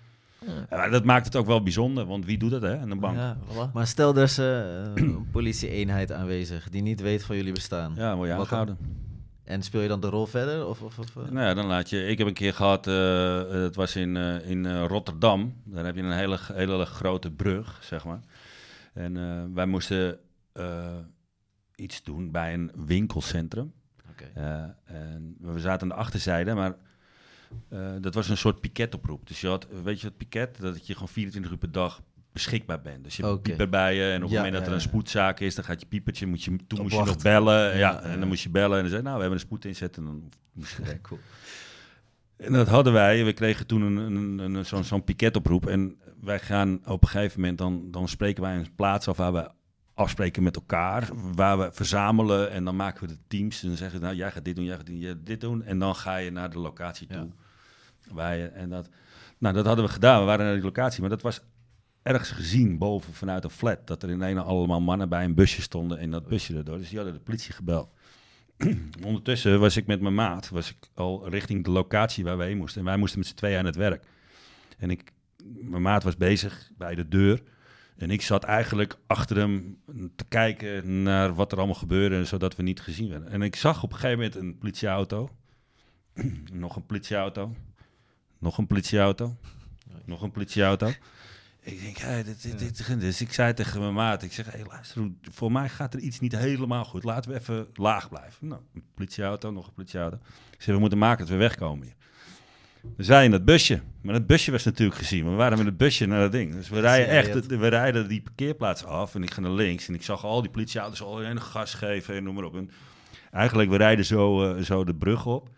Ja, maar dat maakt het ook wel bijzonder, want wie doet dat, hè? In een bank. Ja, Ja, voilà. Maar stel er is eh, een politie-eenheid aanwezig die niet weet van jullie bestaan. word je aangehouden. En speel je dan de rol verder? Of, of, of, eh? Nou ja, dan laat je. Ik heb een keer gehad, eh, het was in, eh, in Rotterdam. Daar heb je een hele, hele grote brug, zeg maar. En wij moesten iets doen bij een winkelcentrum. En we zaten aan de achterzijde, maar dat was een soort piketoproep. Dus je had, weet je wat piket? Dat je gewoon 24 uur per dag beschikbaar bent. Dus je hebt pieper bij je en op het Ja, moment dat er een spoedzaak is, dan gaat je piepertje, moet je, toen Op moest je nog bellen. Ja, en dan moest je bellen en dan zei nou, we hebben een spoed inzetten. En dan moest je Ja, cool. en dat hadden wij. We kregen toen een, een, een, zo'n zo'n piketoproep. En wij gaan op een gegeven moment, dan, dan spreken wij een plaats af waar we afspreken met elkaar. Waar we verzamelen en dan maken we de teams. En dan zeggen we, nou jij gaat dit doen, jij gaat dit, jij gaat dit doen. En dan ga je naar de locatie toe. Je, en dat, nou, dat hadden we gedaan. We waren naar die locatie. Maar dat was ergens gezien boven vanuit een flat. Dat er in een allemaal mannen bij een busje stonden. En dat busje erdoor. Dus die hadden de politie gebeld. Ondertussen was ik met mijn maat was ik al richting de locatie waar we heen moesten. En wij moesten met z'n tweeën aan het werk. En ik, mijn maat was bezig bij de deur. En ik zat eigenlijk achter hem te kijken naar wat er allemaal gebeurde, zodat we niet gezien werden. En ik zag op een gegeven moment een politieauto. nog een politieauto. Nog een politieauto. Nog een politieauto. Ik denk, hey, dit, dit, dit, dus ik zei tegen mijn maat, ik zeg, hey, luister, voor mij gaat er iets niet helemaal goed. Laten we even laag blijven. Nou, een politieauto, nog een politieauto. Ik zeg, we moeten maken dat we wegkomen hier. We zijn in dat busje. Maar dat busje was natuurlijk gezien. We waren met het busje naar dat ding. Dus we rijden echt, we rijden die parkeerplaats af en ik ga naar links. En ik zag al die politieauto's al een gas geven en noem maar op. En eigenlijk, we rijden zo, eh, zo de brug op.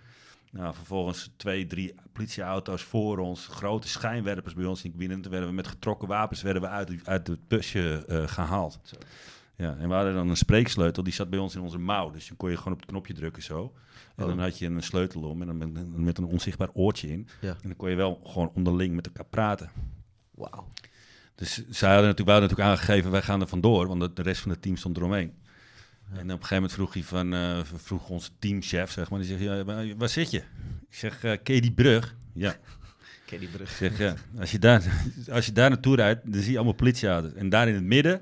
Nou, vervolgens twee, drie politieauto's voor ons, grote schijnwerpers bij ons in de binnen. Toen werden we met getrokken wapens werden we uit, uit het busje eh, gehaald. Zo. Ja, en we hadden dan een spreeksleutel, die zat bij ons in onze mouw. Dus dan kon je gewoon op het knopje drukken zo. En Oh. dan had je een sleutel om en dan met, met een onzichtbaar oortje in. Ja. En dan kon je wel gewoon onderling met elkaar praten. Wauw. Dus zij hadden natuurlijk, wij hadden natuurlijk aangegeven, wij gaan er vandoor, want de rest van het team stond eromheen. En op een gegeven moment vroeg hij van, eh, vroeg onze teamchef, zeg maar, die zegt, ja, waar, zit je? Ik zeg, eh ken je die brug? Ja. Ken die brug? Ik zeg, ja, als je daar, als je daar naartoe rijdt, dan zie je allemaal politieauto's. En daar in het midden,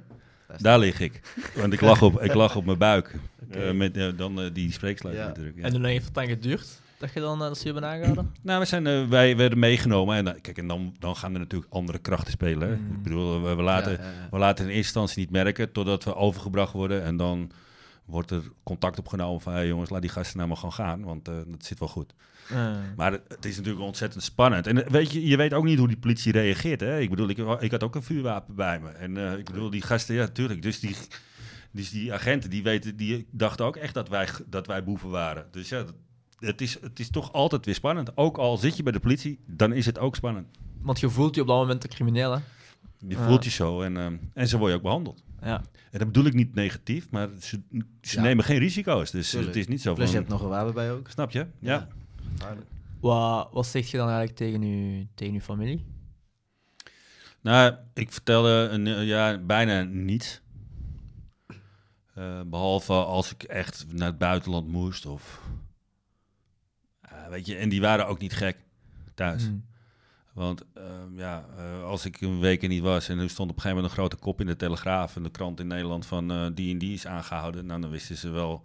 Daar lig ik. Want ik lag op, ik lag op mijn buik. eh, met eh, dan eh, die spreeksluiter Ja. natuurlijk. Ja. En hoe lang heeft het dan geduurd dat je dan eh, dat ze je hebben aangehouden? Nou, we zijn, eh, wij werden meegenomen. En, eh, kijk, en dan, dan gaan er natuurlijk andere krachten spelen. Mm. Ik bedoel, we, we laten, Ja, ja, ja. we laten in eerste instantie niet merken totdat we overgebracht worden. En dan wordt er contact opgenomen van... Hey, jongens, laat die gasten nou maar gewoon gaan, want eh, dat zit wel goed. Eh, Maar het, het is natuurlijk ontzettend spannend. En eh, weet je, je weet ook niet hoe die politie reageert. Hè? Ik bedoel, ik, ik had ook een vuurwapen bij me. En eh, ik bedoel, die gasten, ja, natuurlijk. Dus die, dus die agenten, die, weten, die dachten ook echt dat wij, dat wij boeven waren. Dus ja, het is, het is toch altijd weer spannend. Ook al zit je bij de politie, dan is het ook spannend. want je voelt je op dat moment de crimineel, hè? Je Ja. voelt je zo en, ehm, en zo word je ook behandeld. Ja. En dat bedoel ik niet negatief, maar ze, ze Ja. nemen geen risico's. Dus Tuurlijk. het is niet zo Plus je van... hebt nog een wapen bij ook. Snap je? Ja. Wat, wat zeg je dan eigenlijk tegen je, tegen je familie? Nou, ik vertelde een, ja, bijna niets. Eh, behalve als ik echt naar het buitenland moest. Of, Eh, weet je, en die waren ook niet gek thuis. Hmm. Want ehm, ja, eh, als ik een week er niet was en er stond op een gegeven moment een grote kop in de Telegraaf en de krant in Nederland van eh, die en die is aangehouden, nou, dan wisten ze wel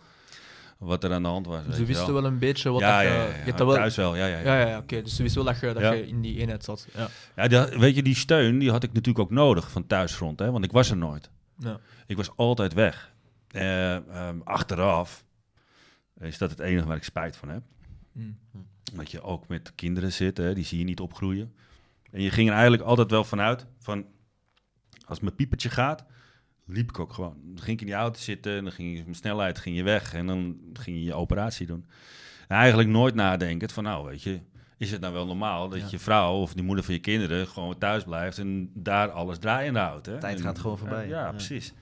wat er aan de hand was. weet Ze wisten wel een beetje wat ja, dat ja, je... ja, je ja. hebt dat wel... thuis wel. Ja, ja, ja. Ja, oké. Dus ze wisten wel dat je, dat Ja. je in die eenheid zat. Ja. Ja, die- weet je, die steun die had ik natuurlijk ook nodig van thuisfront, hè, want ik was er nooit. Ja. Ik was altijd weg. Eh, ehm, achteraf is dat het enige waar ik spijt van heb. Hmm. Dat je ook met kinderen zit, hè, die zie je niet opgroeien. En je ging er eigenlijk altijd wel vanuit van, als mijn piepertje gaat, liep ik ook gewoon. Dan ging ik in die auto zitten en dan ging je met snelheid ging je weg en dan ging je je operatie doen. En eigenlijk nooit nadenken van, nou weet je, is het nou wel normaal dat Ja. je vrouw of die moeder van je kinderen gewoon thuis blijft en daar alles draaiende houdt. Hè? Tijd En- gaat gewoon voorbij. Ja, Ja. precies.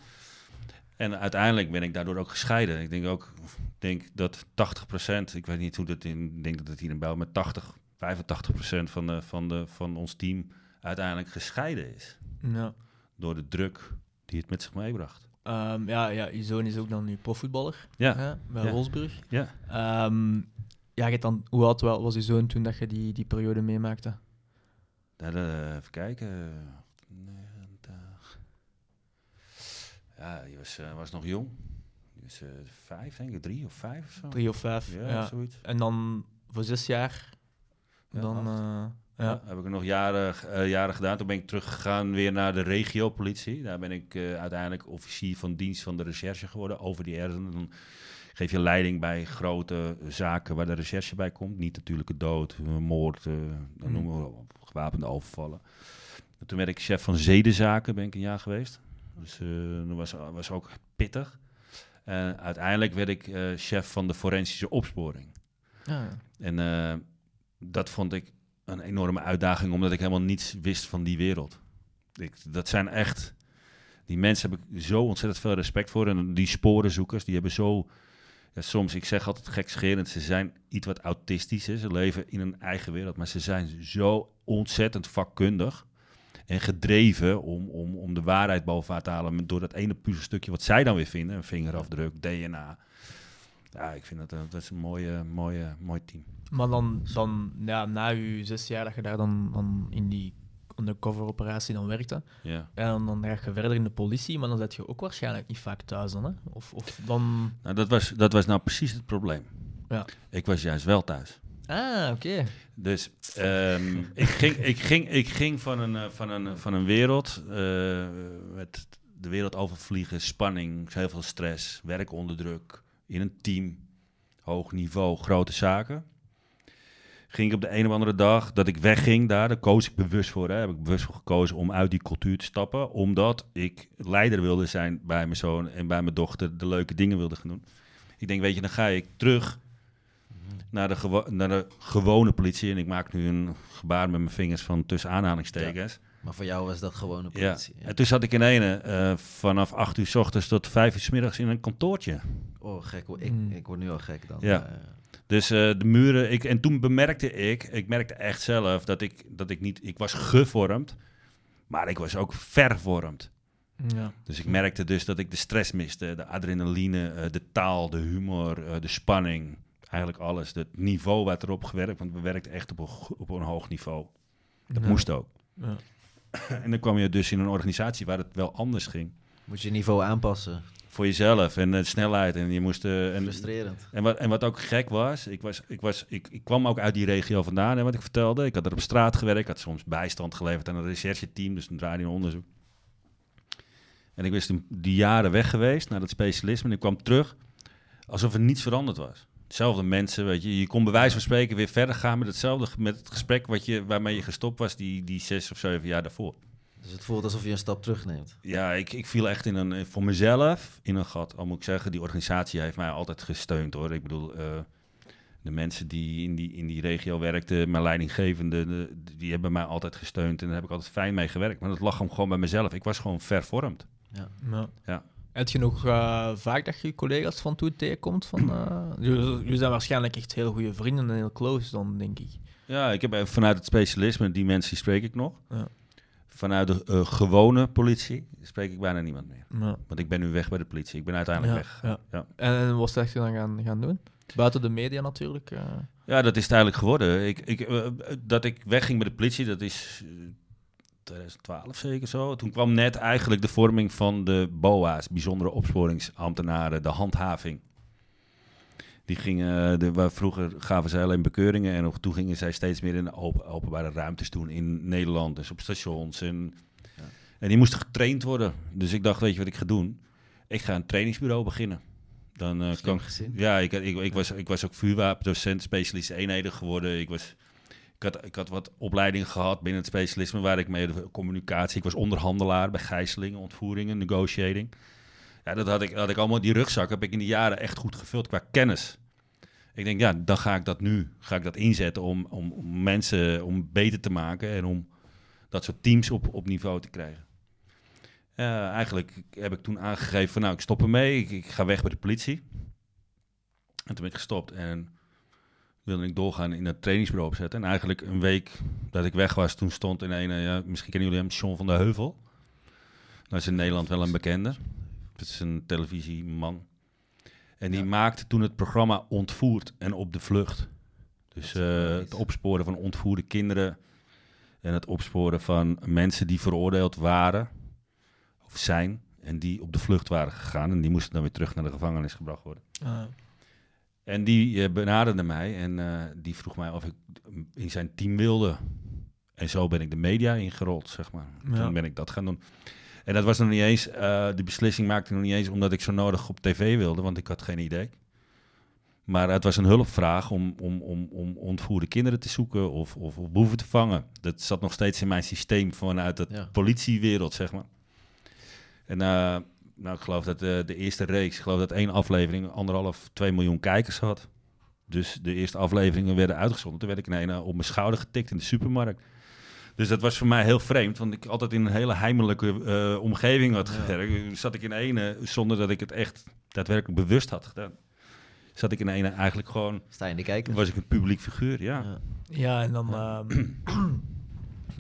En uiteindelijk ben ik daardoor ook gescheiden. Ik denk ook, denk dat 80%, ik weet niet hoe dat in, ik denk dat het hier in België met 80 85% van, de, van, de, van ons team uiteindelijk gescheiden is. Ja. Door de druk die het met zich meebracht. Ehm, ja, ja, je zoon is ook dan nu profvoetballer Ja, hè, bij Ja. Wolfsburg. ja. Ehm, ja, je dan, hoe oud wel- was je zoon toen dat je die, die periode meemaakte? Daar, eh, even kijken. 90. Ja, die was, eh, was nog jong. Eh, vijf, denk ik. Drie of vijf of zo. Drie of vijf. Ja, Ja, zoiets. En dan voor zes jaar, Ja, dan... eh, Ja. heb ik nog jaren, eh, jaren gedaan. Toen ben ik teruggegaan weer naar de regiopolitie. Daar ben ik uiteindelijk officier van dienst van de recherche geworden over die erden. Dan geef je leiding bij grote zaken waar de recherche bij komt. Niet natuurlijke dood, moord, dan noemen we op, gewapende overvallen. En toen werd ik chef van zedenzaken, ben ik een jaar geweest. Dus dat was, was ook pittig. En uiteindelijk werd ik eh, chef van de forensische opsporing. Ja. En eh, dat vond ik een enorme uitdaging, omdat ik helemaal niets wist van die wereld. Ik, dat zijn echt... Die mensen heb ik zo ontzettend veel respect voor. En die sporenzoekers, die hebben zo... Ja, soms, ik zeg altijd gekscherend, ze zijn iets wat autistisch. Hè. Ze leven in een eigen wereld, maar ze zijn zo ontzettend vakkundig en gedreven om, om, om de waarheid boven water te halen door dat ene puzzelstukje wat zij dan weer vinden, een vingerafdruk, DNA. Ja, ik vind dat, dat is een mooie, mooie, mooi team. Maar dan, dan ja, na je zes jaar dat je daar dan, dan in die undercover operatie dan werkte, Ja. en dan, ga je verder in de politie, maar dan zit je ook waarschijnlijk niet vaak thuis dan, hè? Of, of dan... Nou, dat was, dat was nou precies het probleem. Ja. Ik was juist wel thuis. Ah, oké. Dus ehm, ik, ging, ik, ging, ik ging van een, eh, van een, van een wereld eh, met de wereld overvliegen, spanning, heel veel stress, werk onder druk, in een team, hoog niveau, grote zaken. Ging ik op de een of andere dag dat ik wegging daar, daar koos ik bewust voor. Hè, heb ik bewust voor gekozen om uit die cultuur te stappen. Omdat ik leider wilde zijn bij mijn zoon en bij mijn dochter. De leuke dingen wilde gaan doen. Ik denk, weet je, dan ga ik terug naar de, naar de gewone politie. En ik maak nu een gebaar met mijn vingers van tussen aanhalingstekens. Maar voor jou was dat Ja. politie. Ja. En toen zat ik in ene eh, vanaf 8 uur s ochtends tot 5 uur s middags in een kantoortje. Oh, gek. hoor. Ik, Hmm. ik word nu al gek dan. Ja. Eh, Dus eh, de muren, ik, en toen bemerkte ik, ik merkte echt zelf dat ik, dat ik niet, ik was gevormd, maar ik was ook vervormd. Ja. Dus ik merkte dus dat ik de stress miste, de adrenaline, eh, de taal, de humor, eh, de spanning, eigenlijk alles. Het niveau werd erop gewerkt, want we werkten echt op een, op een hoog niveau. Dat Ja. moest ook. Ja. En dan kwam je dus in een organisatie waar het wel anders ging. moet je niveau aanpassen. Voor jezelf en de snelheid. En je moest. eh, en, Frustrerend. En wat, en wat ook gek was, ik, was, ik, was ik, ik kwam ook uit die regio vandaan, hè, wat ik vertelde. Ik had er op straat gewerkt, ik had soms bijstand geleverd aan een rechercheteam, dus een draaide een onderzoek. En ik was toen die jaren weg geweest naar dat specialisme en ik kwam terug alsof er niets veranderd was. Hetzelfde mensen, weet je. Je kon bij wijze van spreken weer verder gaan met hetzelfde, met het gesprek wat je, waarmee je gestopt was die, die zes of zeven jaar daarvoor. Dus het voelt alsof je een stap terugneemt. Ja, ik, ik viel echt in een, voor mezelf in een gat. Al moet ik zeggen, die organisatie heeft mij altijd gesteund hoor. Ik bedoel, eh, de mensen die in die, in die regio werkten, mijn leidinggevende, de- die hebben mij altijd gesteund. En daar heb ik altijd fijn mee gewerkt. Maar dat lag hem gewoon bij mezelf. Ik was gewoon vervormd. Ja. Ja. Ja. Heb je nog eh, vaak dat je collega's van toen tegenkomt? Van, eh, jullie, zijn waarschijnlijk echt heel goede vrienden en heel close dan, denk ik. Ja, ik heb eh, vanuit het specialisme, die mensen spreek ik nog. Ja. Vanuit de eh, gewone politie spreek ik bijna niemand meer. Ja. Want ik ben nu weg bij de politie. Ik ben uiteindelijk Ja, weg. ja. Ja. En wat zeg je dan gaan, gaan doen? Buiten de media natuurlijk. eh. Ja, dat is het eigenlijk geworden. Ik, ik, dat ik wegging bij de politie, dat is 2012 zeker zo. Toen kwam net eigenlijk de vorming van de BOA's, bijzondere opsporingsambtenaren, de handhaving. Die gingen, de, waar vroeger gaven zij alleen bekeuringen en nog, toen gingen zij steeds meer in de open, openbare ruimtes doen in Nederland, dus op stations. En, Ja. en die moesten getraind worden. Dus ik dacht, weet je wat ik ga doen? Ik ga een trainingsbureau beginnen. Dan eh, Slim kan, ja, ik, ik, ik, was, ik was ook vuurwapendocent, specialist eenheden geworden. Ik, was, ik, had, ik had wat opleiding gehad binnen het specialisme waar ik mee de communicatie. Ik was onderhandelaar bij gijzelingen, ontvoeringen, negotiating. Ja, dat had ik, had ik allemaal. Die rugzak heb ik in die jaren echt goed gevuld qua kennis. Ik denk, ja, dan ga ik dat nu ga ik dat inzetten om, om, om mensen om beter te maken en om dat soort teams op, op niveau te krijgen. Ja, eigenlijk heb ik toen aangegeven van nou, ik stop ermee, ik, ik ga weg bij de politie. En toen ben ik gestopt. En wilde ik doorgaan in het trainingsbureau opzetten. En eigenlijk een week dat ik weg was, toen stond in een, ja, misschien kennen jullie hem, Sean van der Heuvel. Dat is in Nederland wel een bekende. Dat is een televisieman. En die maakte toen het programma Ontvoerd en op de vlucht. Dus uh, het opsporen van ontvoerde kinderen en het opsporen van mensen die veroordeeld waren of zijn en die op de vlucht waren gegaan en die moesten dan weer terug naar de gevangenis gebracht worden. Ah. En die uh, benaderde mij en uh, die vroeg mij of ik in zijn team wilde. En zo ben ik de media ingerold, zeg maar. Ja. Toen ben ik dat gaan doen. En dat was nog niet eens, uh, die beslissing maakte nog niet eens omdat ik zo nodig op tv wilde, want ik had geen idee. Maar het was een hulpvraag om, om, om, om ontvoerde kinderen te zoeken of, of, of boeven te vangen. Dat zat nog steeds in mijn systeem vanuit de ja. politiewereld, zeg maar. En uh, nou, ik geloof dat de, de eerste reeks, ik geloof dat één aflevering anderhalf, twee miljoen kijkers had. Dus de eerste afleveringen werden uitgezonden. Toen werd ik ineens op mijn schouder getikt in de supermarkt. Dus dat was voor mij heel vreemd, want ik altijd in een hele heimelijke uh, omgeving had gewerkt. Ja. Zat ik in ene, zonder dat ik het echt daadwerkelijk bewust had gedaan. Zat ik in ene eigenlijk gewoon... Sta je in de kijker? Was ik een publiek figuur, ja. Ja, ja en dan... Ja. Uh,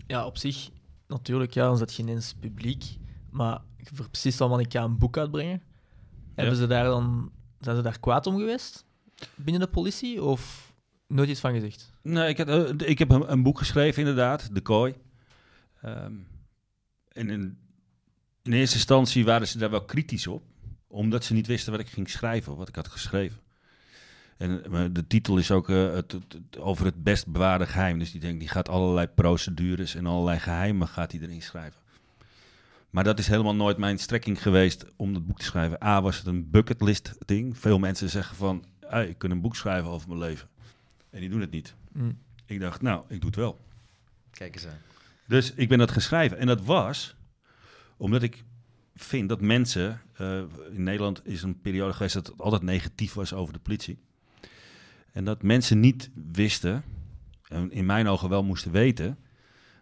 ja, op zich, natuurlijk, ja, dan zet je ineens publiek. Maar voor precies dan, want ik ga een boek uitbrengen. Hebben ze daar dan... Zijn ze daar kwaad om geweest? Binnen de politie? Of nooit iets van gezegd? Nee, ik heb, uh, ik heb een, een, boek geschreven, inderdaad, De Kooi. Um, en in, in, eerste instantie waren ze daar wel kritisch op, omdat ze niet wisten wat ik ging schrijven, of wat ik had geschreven. En uh, de titel is ook uh, het, het, het, over het best bewaarde geheim. Dus die, denkt, die gaat allerlei procedures en allerlei geheimen gaat hij erin schrijven. Maar dat is helemaal nooit mijn strekking geweest om dat boek te schrijven. A, was het een bucketlist ding. Veel mensen zeggen van, hey, ik kan een boek schrijven over mijn leven. En die doen het niet. Mm. Ik dacht, nou, ik doe het wel. Kijk eens aan. Dus ik ben dat geschreven. En dat was omdat ik vind dat mensen... Uh, in Nederland is een periode geweest dat het altijd negatief was over de politie. En dat mensen niet wisten, en in mijn ogen wel moesten weten...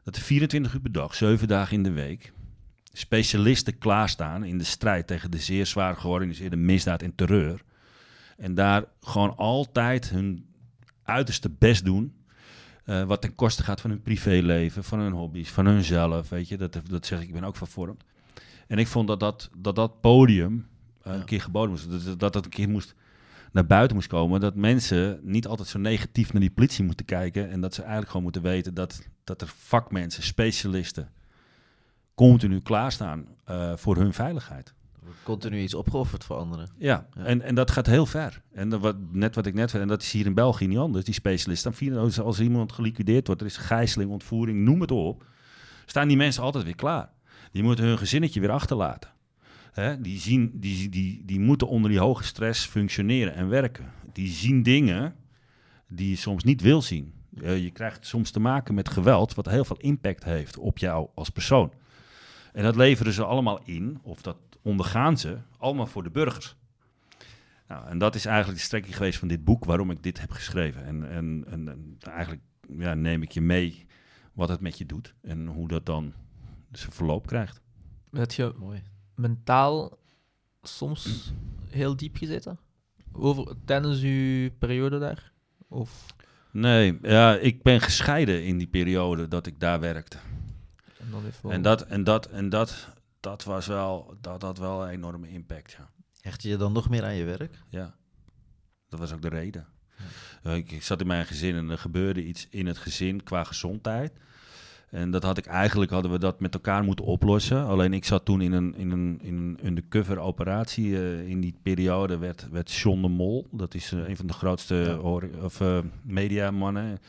dat er 24 uur per dag, 7 dagen in de week... specialisten klaarstaan in de strijd tegen de zeer zwaar georganiseerde misdaad en terreur... En daar gewoon altijd hun uiterste best doen. Uh, wat ten koste gaat van hun privéleven, van hun hobby's, van hunzelf. Weet je, dat, dat zeg ik, ik ben ook vervormd. En ik vond dat dat, dat, dat podium uh, ja. een keer geboden moest. Dat, dat dat een keer moest naar buiten moest komen. Dat mensen niet altijd zo negatief naar die politie moeten kijken. En dat ze eigenlijk gewoon moeten weten dat, dat er vakmensen, specialisten, continu klaarstaan uh, voor hun veiligheid continu iets opgeofferd voor anderen. Ja, ja. En, en dat gaat heel ver. En dat, wat, net wat ik net zei, en dat is hier in België niet anders. Die specialisten, als, als iemand geliquideerd wordt, er is gijzeling, ontvoering, noem het op. Staan die mensen altijd weer klaar. Die moeten hun gezinnetje weer achterlaten. Hè? Die, zien, die, die, die moeten onder die hoge stress functioneren en werken. Die zien dingen die je soms niet wil zien. Uh, je krijgt soms te maken met geweld, wat heel veel impact heeft op jou als persoon. En dat leveren ze allemaal in, of dat ondergaan ze allemaal voor de burgers. Nou, en dat is eigenlijk de strekking geweest van dit boek, waarom ik dit heb geschreven. En, en, en, en eigenlijk ja, neem ik je mee wat het met je doet en hoe dat dan zijn verloop krijgt. Heb je Mooi. mentaal soms heel diep gezeten? Over, tijdens uw periode daar? Of? Nee, ja, ik ben gescheiden in die periode dat ik daar werkte. En, dan wel... en dat, en dat, en dat dat was wel, dat had wel een enorme impact, ja. Hecht je dan nog meer aan je werk? Ja, dat was ook de reden. Ja. Ik, ik, zat in mijn gezin en er gebeurde iets in het gezin qua gezondheid. En dat had ik eigenlijk, hadden we dat met elkaar moeten oplossen. Alleen ik zat toen in een, in een, in een undercover operatie. Uh, in die periode werd, werd John de Mol, dat is uh, een van de grootste ja. of, uh, mediamannen.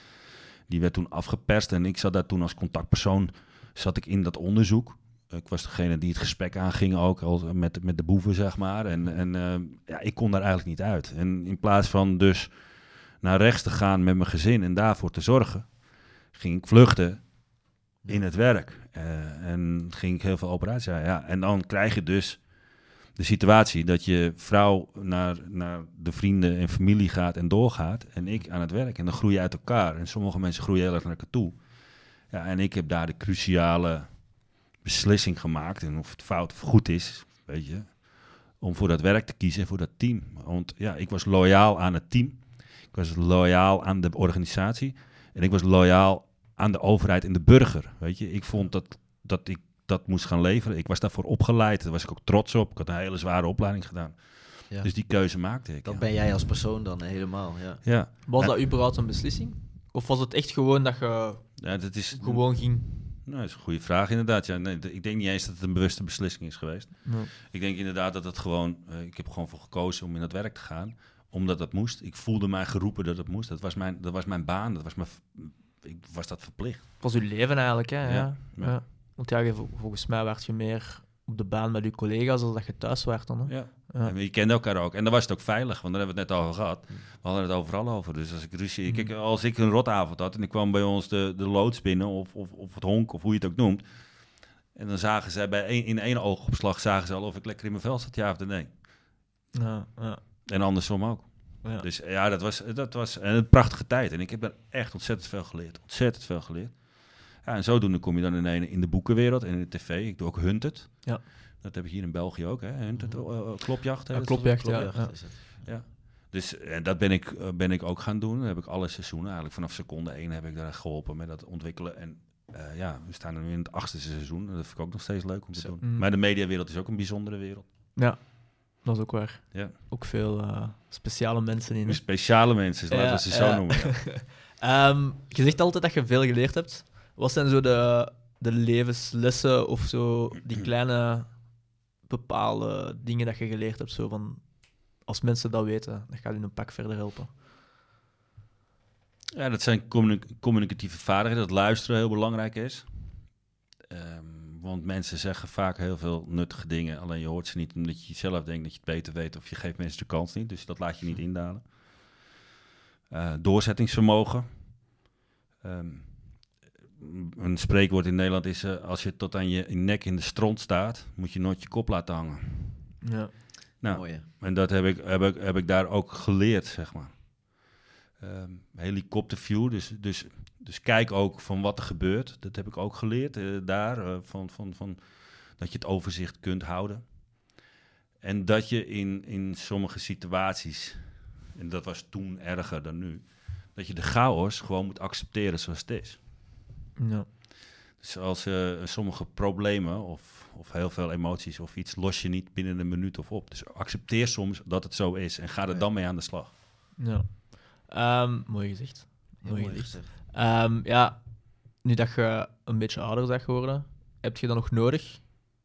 Die werd toen afgeperst en ik zat daar toen als contactpersoon, zat ik in dat onderzoek ik was degene die het gesprek aanging ook al met, met de boeven, zeg maar. En, en uh, ja, ik kon daar eigenlijk niet uit. En in plaats van dus naar rechts te gaan met mijn gezin en daarvoor te zorgen, ging ik vluchten in het werk. Uh, en ging ik heel veel operaties. Ja, en dan krijg je dus de situatie dat je vrouw naar, naar de vrienden en familie gaat en doorgaat. En ik aan het werk. En dan groei je uit elkaar. En sommige mensen groeien heel erg naar elkaar toe. Ja, en ik heb daar de cruciale beslissing gemaakt. En of het fout of goed is, weet je. Om voor dat werk te kiezen en voor dat team. Want ja, ik was loyaal aan het team. Ik was loyaal aan de organisatie. En ik was loyaal aan de overheid en de burger. Weet je, ik vond dat, dat ik dat moest gaan leveren. Ik was daarvoor opgeleid. Daar was ik ook trots op. Ik had een hele zware opleiding gedaan. Ja. Dus die keuze maakte ik. Dat ja. ben jij als persoon dan helemaal, ja. Ja, Was dat überhaupt een beslissing? Of was het echt gewoon dat je ja dat is, gewoon ging? nou, dat is een goede vraag inderdaad. Ja, nee, ik denk niet eens dat het een bewuste beslissing is geweest. Ja. Ik denk inderdaad dat het gewoon... eh, ik heb er gewoon voor gekozen om in dat werk te gaan. Omdat dat moest. Ik voelde mij geroepen dat het moest. Dat was mijn, dat was mijn baan. Dat was mijn, ik was dat verplicht. Het was uw leven eigenlijk, hè? Ja. Ja, ja. ja. Want ja, volgens mij werd je meer op de baan met je collega's dan dat je thuis werd dan. Hè? Ja. Ja. En je kende elkaar ook. En dan was het ook veilig, want daar hebben we het net over gehad. We hadden het overal over. Dus als ik ruzie... Kijk, als ik een rotavond had en ik kwam bij ons de, de loods binnen... Of, of, of het honk, of hoe je het ook noemt... En dan zagen ze bij één, in één oogopslag zagen ze al of ik lekker in mijn vel zat, ja of nee. Ja, ja, En andersom ook. ja. Dus ja, dat was, dat was een prachtige tijd. En ik heb er echt ontzettend veel geleerd. Ontzettend veel geleerd. Ja, en zodoende kom je dan in, in de boekenwereld en in de tv. Ik doe ook Hunted. Ja. Dat heb ik hier in België ook, hè. Mhm. eh, eh, klopjacht. hè, Ja, klopjacht, ja. Klopjacht is het. Dus en dat ben ik, eh, ben ik ook gaan doen. Dat heb ik alle seizoenen. Eigenlijk vanaf seconde één heb ik daar geholpen met dat ontwikkelen. En eh, ja, we staan nu in het achtste seizoen. Dat vind ik ook nog steeds leuk om te Zo. doen. Mm. Maar de mediawereld is ook een bijzondere wereld. Ja, dat is ook waar. Ja. Ook veel eh, speciale mensen in. Speciale mensen, laten Ja, we ze zo ja. noemen. ja. Ehm, je zegt altijd dat je veel geleerd hebt. Wat zijn zo de, de levenslessen of zo, die kleine bepaalde dingen dat je geleerd hebt? Zo van, als mensen dat weten, dat gaat in een pak verder helpen. Ja, dat zijn communi- communicatieve vaardigheden. Dat luisteren heel belangrijk is. Ehm, want mensen zeggen vaak heel veel nuttige dingen. Alleen je hoort ze niet omdat je zelf denkt dat je het beter weet. Of je geeft mensen de kans niet. Dus dat laat je niet indalen. Eh, doorzettingsvermogen. Ehm, een spreekwoord in Nederland is... eh, als je tot aan je nek in de stront staat... moet je nooit je kop laten hangen. Ja. Nou, Mooi, en dat heb ik, heb ik, heb ik daar ook geleerd, zeg maar. Ehm helikopterview, dus, dus, dus kijk ook van wat er gebeurt. Dat heb ik ook geleerd eh, daar, eh, van, van, van, dat je het overzicht kunt houden. En dat je in, in sommige situaties, en dat was toen erger dan nu, dat je de chaos gewoon moet accepteren zoals het is. Ja. Dus als eh, sommige problemen of, of heel veel emoties of iets los je niet binnen een minuut of op. Dus accepteer soms dat het zo is en ga er Ja. dan mee aan de slag. ja. Ehm, mooi. Heel Mooi gezegd. Ehm, ja, nu dat je een beetje ouder bent geworden, heb je dat nog nodig?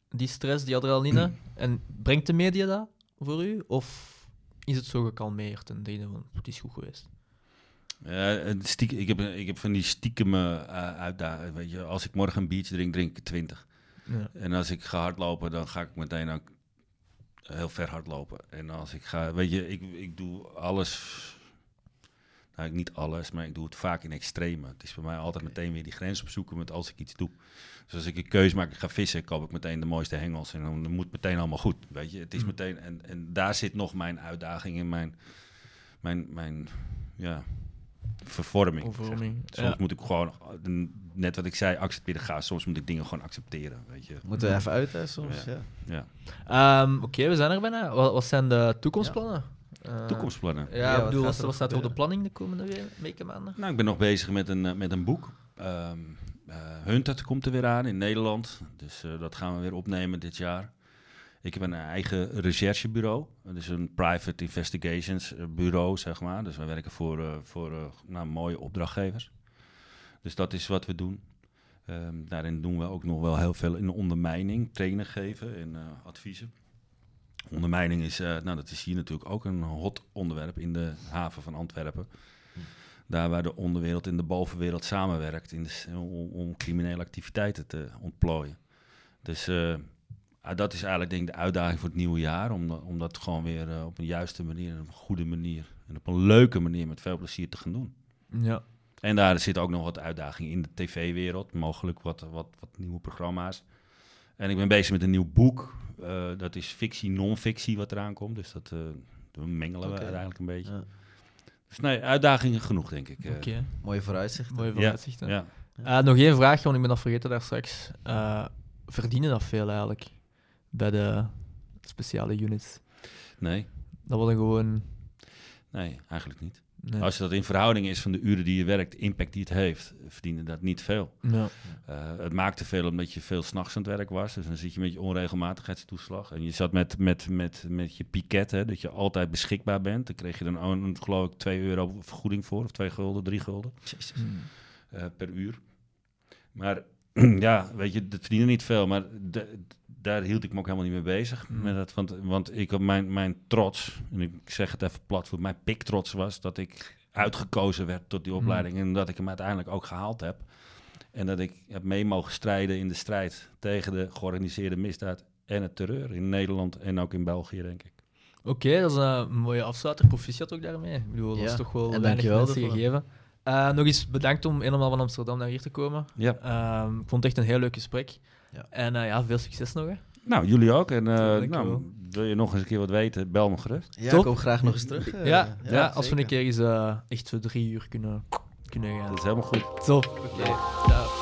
Die stress, die adrenaline? En brengt de media dat voor u? Of is het zo gekalmeerd en denk je van, het is goed geweest? Ja, het stiekem, ik, heb, ik heb van die stiekeme uh, uitdagingen. Weet je, als ik morgen een biertje drink, drink ik 20. Ja. En als ik ga hardlopen, dan ga ik meteen ook heel ver hardlopen. En als ik ga, weet je, ik, ik doe alles. Nou, niet alles, maar ik doe het vaak in extreme. Het is bij mij altijd meteen weer die grens opzoeken met als ik iets doe. Dus als ik een keuze maak, ik ga vissen, koop ik meteen de mooiste hengels. En dan moet het meteen allemaal goed. Weet je, het is Mm. meteen. En, en daar zit nog mijn uitdaging in mijn, mijn, mijn ja, vervorming. zeg maar. Overvorming, Soms ja. moet ik gewoon, net wat ik zei, accepteren gaan. Soms moet ik dingen gewoon accepteren, weet je. Moeten we even uit, hè, soms? Ja. Ja. Ja. Ehm, Oké, we zijn er bijna. Wat, wat zijn de toekomstplannen? Eh, Toekomstplannen. Ja, ik wat bedoel, gaat wat, wat staat er op de planning de komende we- weken, maanden? Nou, ik ben nog bezig met een, eh, met een boek. Ehm eh, Hunted komt er weer aan in Nederland. Dus eh, dat gaan we weer opnemen dit jaar. Ik heb een eigen recherchebureau. Dus een private investigations eh, bureau, zeg maar. Dus we werken voor, eh, voor eh, nou, mooie opdrachtgevers. Dus dat is wat we doen. Ehm, daarin doen we ook nog wel heel veel in ondermijning, trainen geven en eh, adviezen. Ondermijning is, eh, nou dat is hier natuurlijk ook een hot onderwerp in de haven van Antwerpen. Daar waar de onderwereld en de bovenwereld samenwerkt in om, om criminele activiteiten te ontplooien. Dus eh, dat is eigenlijk denk ik de uitdaging voor het nieuwe jaar. Om, dat- om dat gewoon weer eh, op een juiste manier, op een goede manier en op een leuke manier met veel plezier te gaan doen. Ja. En daar zitten ook nog wat uitdagingen in de tv-wereld. Mogelijk wat, wat, wat nieuwe programma's. En ik ben bezig met een nieuw boek. Eh, dat is fictie, non-fictie wat eraan komt. Dus dat, eh, dat mengelen we Oké. uiteindelijk een beetje. Ja. Dus nee, uitdagingen genoeg, denk ik. eh. Oké, Mooie vooruitzicht. mooie vooruitzichten. ja. Nog één vraagje, want ik ben dat vergeten daar straks. Eh, verdienen dat veel eigenlijk bij de speciale units? Nee, Dat was dan gewoon. nee, eigenlijk niet. Nee. Als dat in verhouding is van de uren die je werkt, de impact die het heeft, verdiende dat niet veel. Ja. Eh, het maakte veel omdat je veel s'nachts aan het werk was. Dus dan zit je met je onregelmatigheidstoeslag. En je zat met, met, met, met je piket, hè, dat je altijd beschikbaar bent. Dan kreeg je dan geloof ik 2 euro vergoeding voor. Of 2 gulden, 3 gulden eh, per uur. Maar ja, weet je, dat verdiende niet veel. Maar de- daar hield ik me ook helemaal niet mee bezig. Mm. Met dat, want, want ik, mijn, mijn trots, en ik zeg het even plat, voor mijn piktrots was dat ik uitgekozen werd tot die Mm. opleiding. En dat ik hem uiteindelijk ook gehaald heb. En dat ik heb mee mogen strijden in de strijd tegen de georganiseerde misdaad en het terreur in Nederland en ook in België, denk ik. Oké, dat is een mooie afsluiter. Proficiat ook daarmee. Ik bedoel, dat Ja, is toch wel en weinig mensen gegeven. Eh, nog eens bedankt om helemaal van Amsterdam naar hier te komen. Ja. Ehm, ik vond het echt een heel leuk gesprek. Ja. En eh, ja, veel succes nog. Hè. Nou, jullie ook. En eh, nou, wil je nog eens een keer wat weten, bel me gerust. Ja, Top. ik kom graag nog eens terug. eh, ja, ja, als we een keer eens eh, echt zo drie uur kunnen, kunnen gaan. Dat is helemaal goed. Top. Oké, ciao.